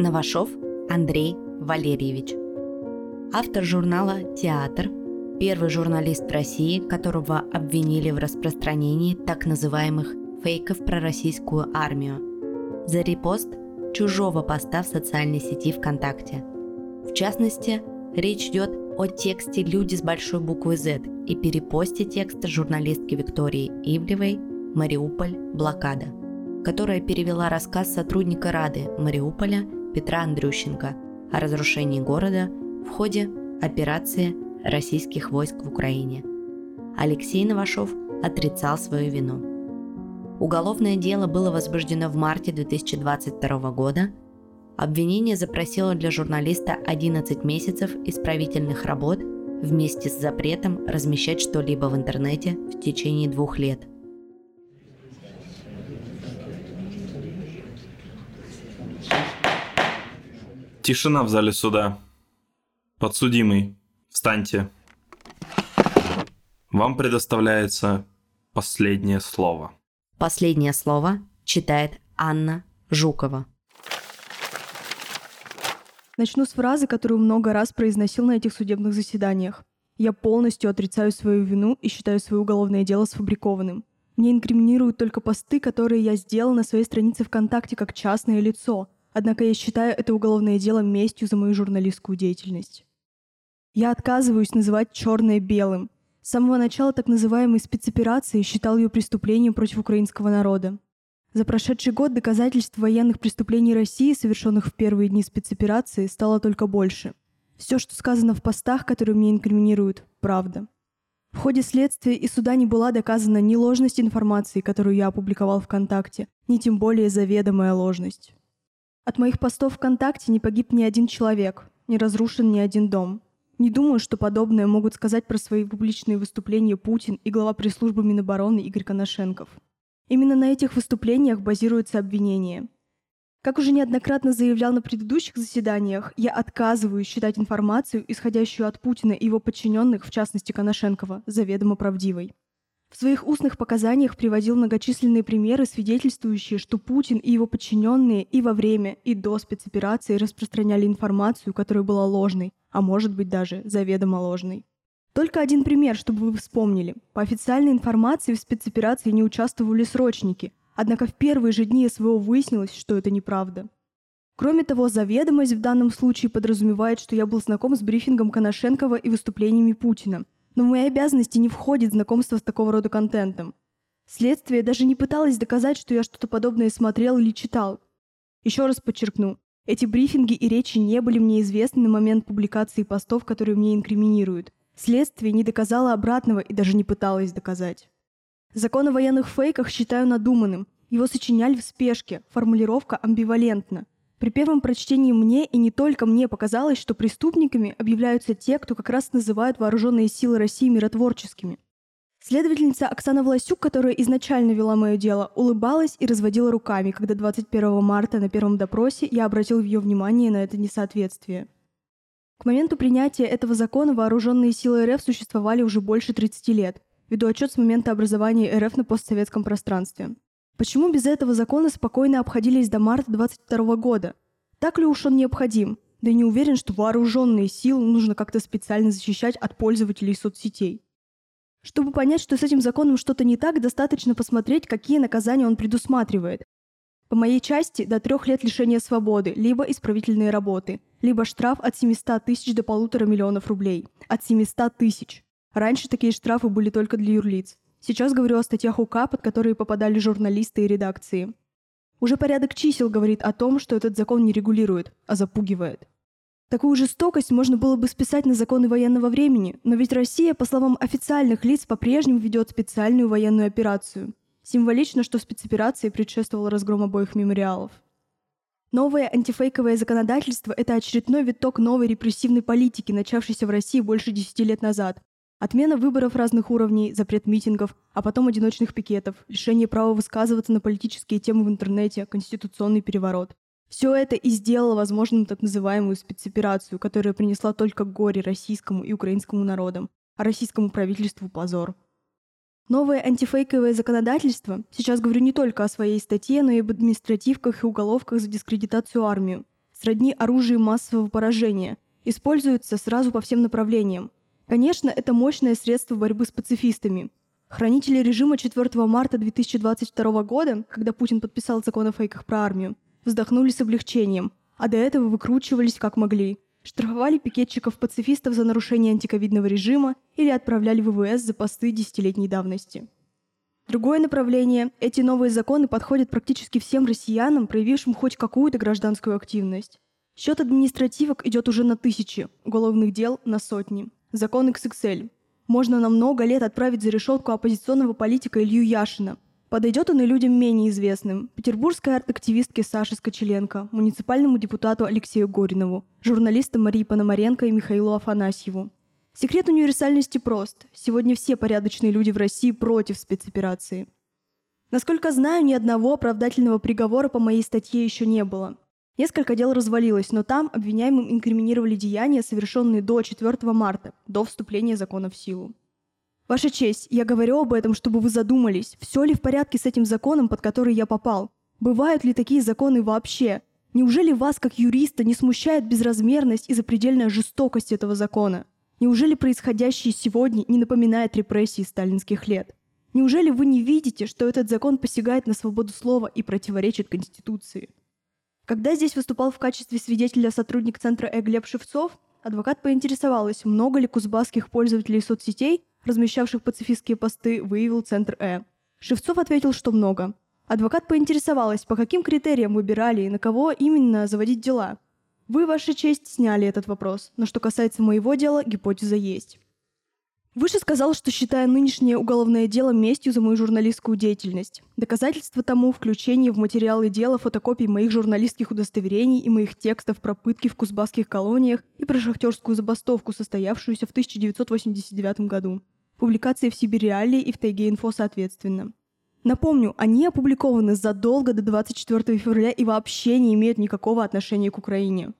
Новашов Андрей Валерьевич. Автор журнала «Театр», первый журналист России, которого обвинили в распространении так называемых фейков про российскую армию за репост чужого поста в социальной сети ВКонтакте. В частности, речь идет о тексте «Люди с большой буквы Z» и перепосте текста журналистки Виктории Ивлевой «Мариуполь. Блокада», которая перевела рассказ сотрудника Рады Мариуполя Петра Андрющенко о разрушении города в ходе операции российских войск в Украине. Алексей Новашов отрицал свою вину. Уголовное дело было возбуждено в марте 2022 года – Обвинение запросило для журналиста 11 месяцев исправительных работ вместе с запретом размещать что-либо в интернете в течение двух лет. Тишина в зале суда. Подсудимый, встаньте. Вам предоставляется последнее слово. Последнее слово читает Анна Жукова. Начну с фразы, которую много раз произносил на этих судебных заседаниях. Я полностью отрицаю свою вину и считаю свое уголовное дело сфабрикованным. Мне инкриминируют только посты, которые я сделал на своей странице ВКонтакте как частное лицо. Однако я считаю это уголовное дело местью за мою журналистскую деятельность. Я отказываюсь называть черное белым. С самого начала так называемой спецоперации считал ее преступлением против украинского народа. За прошедший год доказательств военных преступлений России, совершенных в первые дни спецоперации, стало только больше. Все, что сказано в постах, которые мне инкриминируют, правда. В ходе следствия и суда не была доказана ни ложность информации, которую я опубликовал ВКонтакте, ни тем более заведомая ложность. От моих постов ВКонтакте не погиб ни один человек, не разрушен ни один дом. Не думаю, что подобное могут сказать про свои публичные выступления Путин и глава пресс-службы Минобороны Игорь Коношенков. Именно на этих выступлениях базируется обвинение. Как уже неоднократно заявлял на предыдущих заседаниях, я отказываюсь считать информацию, исходящую от Путина и его подчиненных, в частности Коношенкова, заведомо правдивой. В своих устных показаниях приводил многочисленные примеры, свидетельствующие, что Путин и его подчиненные и во время, и до спецоперации распространяли информацию, которая была ложной, а может быть даже заведомо ложной. Только один пример, чтобы вы вспомнили. По официальной информации в спецоперации не участвовали срочники, однако в первые же дни СВО выяснилось, что это неправда. Кроме того, заведомость в данном случае подразумевает, что я был знаком с брифингом Коношенкова и выступлениями Путина. Но в мои обязанности не входит знакомство с такого рода контентом. Следствие даже не пыталось доказать, что я что-то подобное смотрел или читал. Еще раз подчеркну, эти брифинги и речи не были мне известны на момент публикации постов, которые мне инкриминируют – Следствие не доказало обратного и даже не пыталось доказать. Закон о военных фейках считаю надуманным. Его сочиняли в спешке, формулировка амбивалентна. При первом прочтении мне и не только мне показалось, что преступниками объявляются те, кто как раз называют вооруженные силы России миротворческими. Следовательница Оксана Власюк, которая изначально вела мое дело, улыбалась и разводила руками, когда 21 марта на первом допросе я обратил ее внимание на это несоответствие. К моменту принятия этого закона вооруженные силы РФ существовали уже больше 30 лет. Веду отчет с момента образования РФ на постсоветском пространстве. Почему без этого закона спокойно обходились до марта 22 года? Так ли уж он необходим? Да и не уверен, что вооруженные силы нужно как-то специально защищать от пользователей соцсетей. Чтобы понять, что с этим законом что-то не так, достаточно посмотреть, какие наказания он предусматривает. По моей части до трех лет лишения свободы, либо исправительные работы, либо штраф от 700 тысяч до полутора миллионов рублей. От 700 тысяч. Раньше такие штрафы были только для юрлиц. Сейчас говорю о статьях УК, под которые попадали журналисты и редакции. Уже порядок чисел говорит о том, что этот закон не регулирует, а запугивает. Такую жестокость можно было бы списать на законы военного времени, но ведь Россия, по словам официальных лиц, по-прежнему ведет специальную военную операцию. Символично, что спецоперации предшествовал разгром обоих мемориалов. Новое антифейковое законодательство – это очередной виток новой репрессивной политики, начавшейся в России больше 10 лет назад. Отмена выборов разных уровней, запрет митингов, а потом одиночных пикетов, лишение права высказываться на политические темы в интернете, конституционный переворот. Все это и сделало возможным так называемую спецоперацию, которая принесла только горе российскому и украинскому народам, а российскому правительству позор. Новое антифейковое законодательство, сейчас говорю не только о своей статье, но и об административках и уголовках за дискредитацию армию, сродни оружию массового поражения, используется сразу по всем направлениям. Конечно, это мощное средство борьбы с пацифистами. Хранители режима 4 марта 2022 года, когда Путин подписал закон о фейках про армию, вздохнули с облегчением, а до этого выкручивались как могли. Штрафовали пикетчиков-пацифистов за нарушение антиковидного режима или отправляли в ВВС за посты десятилетней давности. Другое направление – эти новые законы подходят практически всем россиянам, проявившим хоть какую-то гражданскую активность. Счет административок идет уже на тысячи, уголовных дел – на сотни. Закон XXL. Можно на много лет отправить за решетку оппозиционного политика Илью Яшина – Подойдет он и людям менее известным. Петербургской арт-активистке Саше Скочеленко, муниципальному депутату Алексею Горинову, журналистам Марии Пономаренко и Михаилу Афанасьеву. Секрет универсальности прост. Сегодня все порядочные люди в России против спецоперации. Насколько знаю, ни одного оправдательного приговора по моей статье еще не было. Несколько дел развалилось, но там обвиняемым инкриминировали деяния, совершенные до 4 марта, до вступления закона в силу. Ваша честь, я говорю об этом, чтобы вы задумались, все ли в порядке с этим законом, под который я попал. Бывают ли такие законы вообще? Неужели вас, как юриста, не смущает безразмерность и запредельная жестокость этого закона? Неужели происходящее сегодня не напоминает репрессии сталинских лет? Неужели вы не видите, что этот закон посягает на свободу слова и противоречит Конституции? Когда здесь выступал в качестве свидетеля сотрудник Центра Э Глеб Шевцов, адвокат поинтересовалась, много ли кузбасских пользователей соцсетей размещавших пацифистские посты, выявил Центр Э. Шевцов ответил, что много. Адвокат поинтересовалась, по каким критериям выбирали и на кого именно заводить дела. Вы, Ваша честь, сняли этот вопрос, но что касается моего дела, гипотеза есть. Выше сказал, что считаю нынешнее уголовное дело местью за мою журналистскую деятельность. Доказательство тому – включение в материалы дела фотокопий моих журналистских удостоверений и моих текстов про пытки в кузбасских колониях и про шахтерскую забастовку, состоявшуюся в 1989 году. Публикации в Сибиреалии и в Тайге Инфо соответственно. Напомню, они опубликованы задолго до 24 февраля и вообще не имеют никакого отношения к Украине.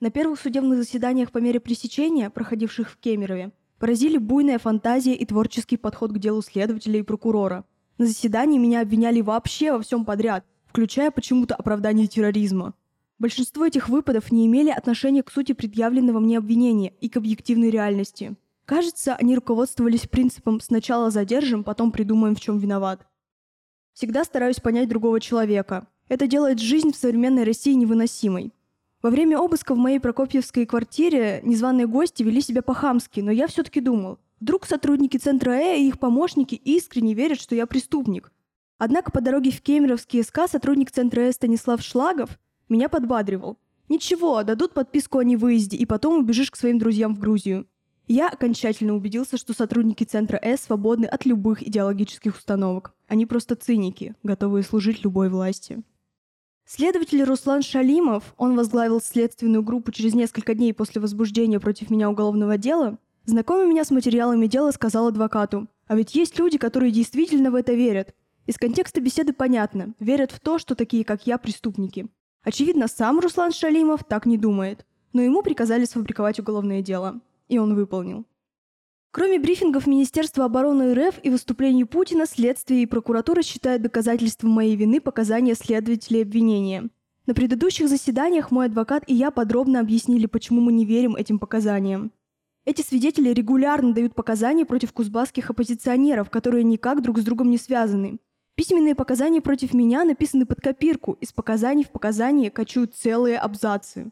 На первых судебных заседаниях по мере пресечения, проходивших в Кемерове, поразили буйная фантазия и творческий подход к делу следователя и прокурора. На заседании меня обвиняли вообще во всем подряд, включая почему-то оправдание терроризма. Большинство этих выпадов не имели отношения к сути предъявленного мне обвинения и к объективной реальности. Кажется, они руководствовались принципом «сначала задержим, потом придумаем, в чем виноват». Всегда стараюсь понять другого человека. Это делает жизнь в современной России невыносимой. Во время обыска в моей прокопьевской квартире незваные гости вели себя по-хамски, но я все-таки думал, вдруг сотрудники Центра Э и их помощники искренне верят, что я преступник. Однако по дороге в Кемеровский СК сотрудник Центра Э Станислав Шлагов меня подбадривал. «Ничего, дадут подписку о невыезде, и потом убежишь к своим друзьям в Грузию». Я окончательно убедился, что сотрудники Центра С свободны от любых идеологических установок. Они просто циники, готовые служить любой власти. Следователь Руслан Шалимов, он возглавил следственную группу через несколько дней после возбуждения против меня уголовного дела, знакомый меня с материалами дела, сказал адвокату, а ведь есть люди, которые действительно в это верят. Из контекста беседы понятно, верят в то, что такие, как я, преступники. Очевидно, сам Руслан Шалимов так не думает, но ему приказали сфабриковать уголовное дело и он выполнил. Кроме брифингов Министерства обороны РФ и выступлений Путина, следствие и прокуратура считают доказательством моей вины показания следователей обвинения. На предыдущих заседаниях мой адвокат и я подробно объяснили, почему мы не верим этим показаниям. Эти свидетели регулярно дают показания против кузбасских оппозиционеров, которые никак друг с другом не связаны. Письменные показания против меня написаны под копирку, из показаний в показания кочуют целые абзацы.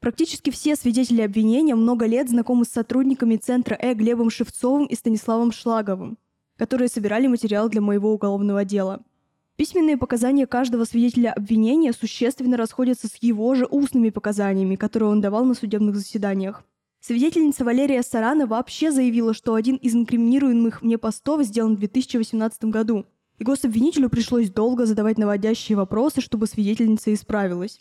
Практически все свидетели обвинения много лет знакомы с сотрудниками Центра Э Глебом Шевцовым и Станиславом Шлаговым, которые собирали материал для моего уголовного дела. Письменные показания каждого свидетеля обвинения существенно расходятся с его же устными показаниями, которые он давал на судебных заседаниях. Свидетельница Валерия Сарана вообще заявила, что один из инкриминируемых мне постов сделан в 2018 году, и гособвинителю пришлось долго задавать наводящие вопросы, чтобы свидетельница исправилась.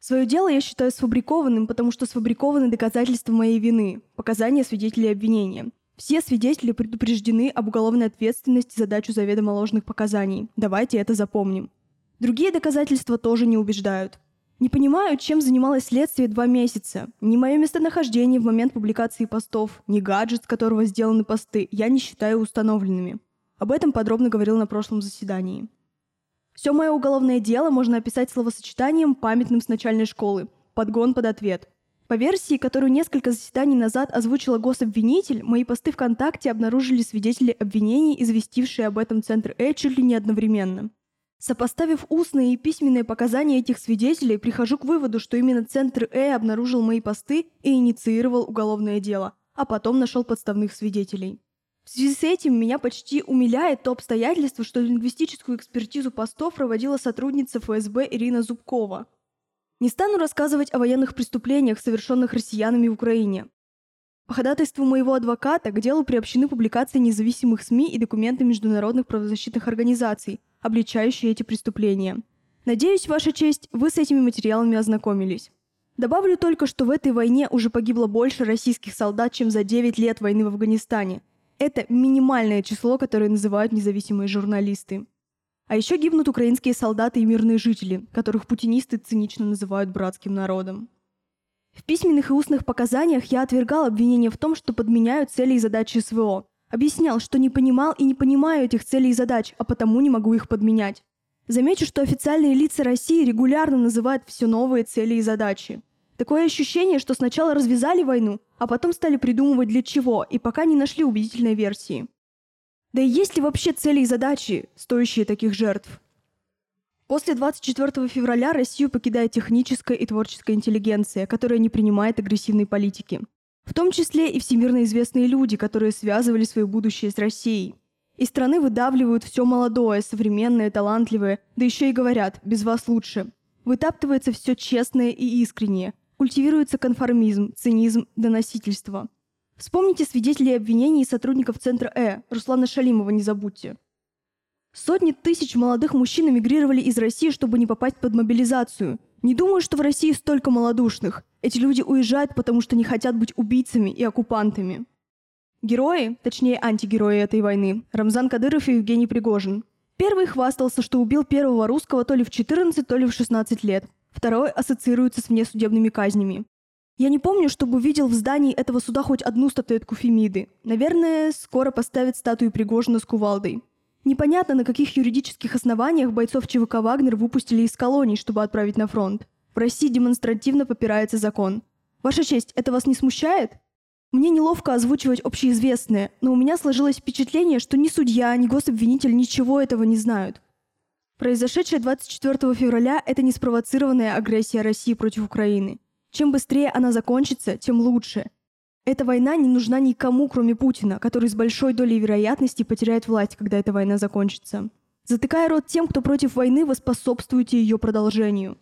Свое дело я считаю сфабрикованным, потому что сфабрикованы доказательства моей вины, показания свидетелей обвинения. Все свидетели предупреждены об уголовной ответственности за дачу заведомо ложных показаний. Давайте это запомним. Другие доказательства тоже не убеждают. Не понимаю, чем занималось следствие два месяца. Ни мое местонахождение в момент публикации постов, ни гаджет, с которого сделаны посты, я не считаю установленными. Об этом подробно говорил на прошлом заседании. Все мое уголовное дело можно описать словосочетанием, памятным с начальной школы. Подгон под ответ. По версии, которую несколько заседаний назад озвучила гособвинитель, мои посты ВКонтакте обнаружили свидетели обвинений, известившие об этом Центр Э чуть ли не одновременно. Сопоставив устные и письменные показания этих свидетелей, прихожу к выводу, что именно Центр Э обнаружил мои посты и инициировал уголовное дело, а потом нашел подставных свидетелей. В связи с этим меня почти умиляет то обстоятельство, что лингвистическую экспертизу постов проводила сотрудница ФСБ Ирина Зубкова. Не стану рассказывать о военных преступлениях, совершенных россиянами в Украине. По ходатайству моего адвоката к делу приобщены публикации независимых СМИ и документы международных правозащитных организаций, обличающие эти преступления. Надеюсь, Ваша честь, вы с этими материалами ознакомились. Добавлю только, что в этой войне уже погибло больше российских солдат, чем за 9 лет войны в Афганистане. Это минимальное число, которое называют независимые журналисты. А еще гибнут украинские солдаты и мирные жители, которых путинисты цинично называют братским народом. В письменных и устных показаниях я отвергал обвинения в том, что подменяю цели и задачи СВО. Объяснял, что не понимал и не понимаю этих целей и задач, а потому не могу их подменять. Замечу, что официальные лица России регулярно называют все новые цели и задачи. Такое ощущение, что сначала развязали войну, а потом стали придумывать для чего, и пока не нашли убедительной версии. Да и есть ли вообще цели и задачи, стоящие таких жертв? После 24 февраля Россию покидает техническая и творческая интеллигенция, которая не принимает агрессивной политики. В том числе и всемирно известные люди, которые связывали свое будущее с Россией. Из страны выдавливают все молодое, современное, талантливое, да еще и говорят «без вас лучше». Вытаптывается все честное и искреннее. Культивируется конформизм, цинизм, доносительство. Вспомните свидетелей обвинений сотрудников Центра Э, Руслана Шалимова не забудьте. Сотни тысяч молодых мужчин эмигрировали из России, чтобы не попасть под мобилизацию. Не думаю, что в России столько малодушных. Эти люди уезжают, потому что не хотят быть убийцами и оккупантами. Герои, точнее антигерои этой войны, Рамзан Кадыров и Евгений Пригожин. Первый хвастался, что убил первого русского то ли в 14, то ли в 16 лет. Второй ассоциируется с внесудебными казнями. Я не помню, чтобы видел в здании этого суда хоть одну статуэтку Фемиды. Наверное, скоро поставят статую Пригожина с кувалдой. Непонятно, на каких юридических основаниях бойцов ЧВК «Вагнер» выпустили из колоний, чтобы отправить на фронт. В России демонстративно попирается закон. Ваша честь, это вас не смущает? Мне неловко озвучивать общеизвестное, но у меня сложилось впечатление, что ни судья, ни гособвинитель ничего этого не знают. Произошедшее 24 февраля – это не спровоцированная агрессия России против Украины. Чем быстрее она закончится, тем лучше – эта война не нужна никому, кроме Путина, который с большой долей вероятности потеряет власть, когда эта война закончится. Затыкая рот тем, кто против войны, вы способствуете ее продолжению.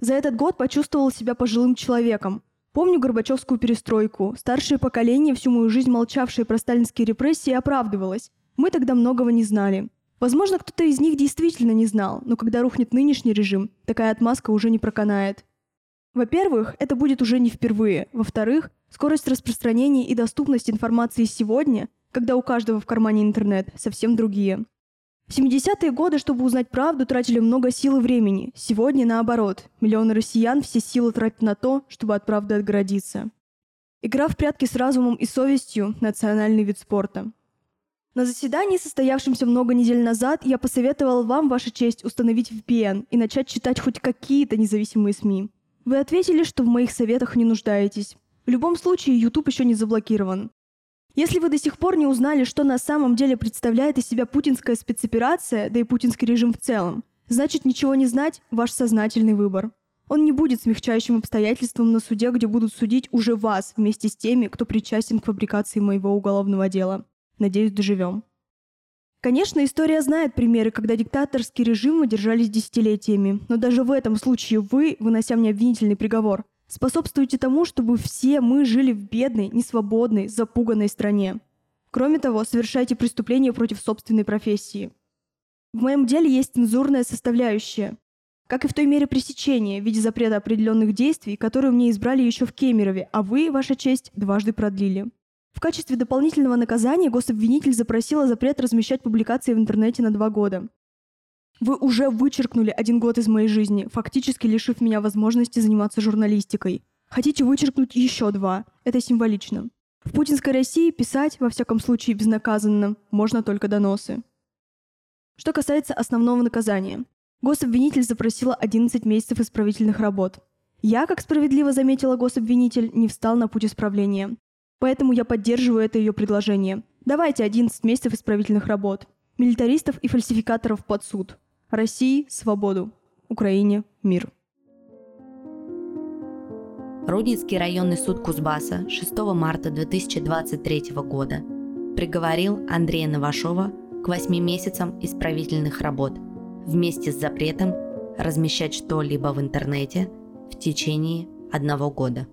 За этот год почувствовал себя пожилым человеком. Помню Горбачевскую перестройку. Старшее поколение, всю мою жизнь молчавшее про сталинские репрессии, оправдывалось. Мы тогда многого не знали. Возможно, кто-то из них действительно не знал, но когда рухнет нынешний режим, такая отмазка уже не проканает. Во-первых, это будет уже не впервые. Во-вторых, скорость распространения и доступность информации сегодня, когда у каждого в кармане интернет, совсем другие. В 70-е годы, чтобы узнать правду, тратили много сил и времени. Сегодня наоборот. Миллионы россиян все силы тратят на то, чтобы от правды отгородиться. Игра в прятки с разумом и совестью – национальный вид спорта. На заседании, состоявшемся много недель назад, я посоветовал вам, Ваша честь, установить VPN и начать читать хоть какие-то независимые СМИ. Вы ответили, что в моих советах не нуждаетесь. В любом случае, YouTube еще не заблокирован. Если вы до сих пор не узнали, что на самом деле представляет из себя путинская спецоперация, да и путинский режим в целом, значит ничего не знать – ваш сознательный выбор. Он не будет смягчающим обстоятельством на суде, где будут судить уже вас вместе с теми, кто причастен к фабрикации моего уголовного дела. Надеюсь, доживем. Конечно, история знает примеры, когда диктаторские режимы держались десятилетиями, но даже в этом случае вы, вынося мне обвинительный приговор, способствуете тому, чтобы все мы жили в бедной, несвободной, запуганной стране. Кроме того, совершаете преступления против собственной профессии. В моем деле есть цензурная составляющая, как и в той мере пресечения в виде запрета определенных действий, которые мне избрали еще в Кемерове, а вы, ваша честь, дважды продлили. В качестве дополнительного наказания гособвинитель запросила запрет размещать публикации в интернете на два года. Вы уже вычеркнули один год из моей жизни, фактически лишив меня возможности заниматься журналистикой. Хотите вычеркнуть еще два? Это символично. В путинской России писать, во всяком случае безнаказанно, можно только доносы. Что касается основного наказания. Гособвинитель запросила 11 месяцев исправительных работ. Я, как справедливо заметила гособвинитель, не встал на путь исправления. Поэтому я поддерживаю это ее предложение. Давайте 11 месяцев исправительных работ. Милитаристов и фальсификаторов под суд. России – свободу. Украине – мир. Рудницкий районный суд Кузбасса 6 марта 2023 года приговорил Андрея Новашова к 8 месяцам исправительных работ вместе с запретом размещать что-либо в интернете в течение одного года.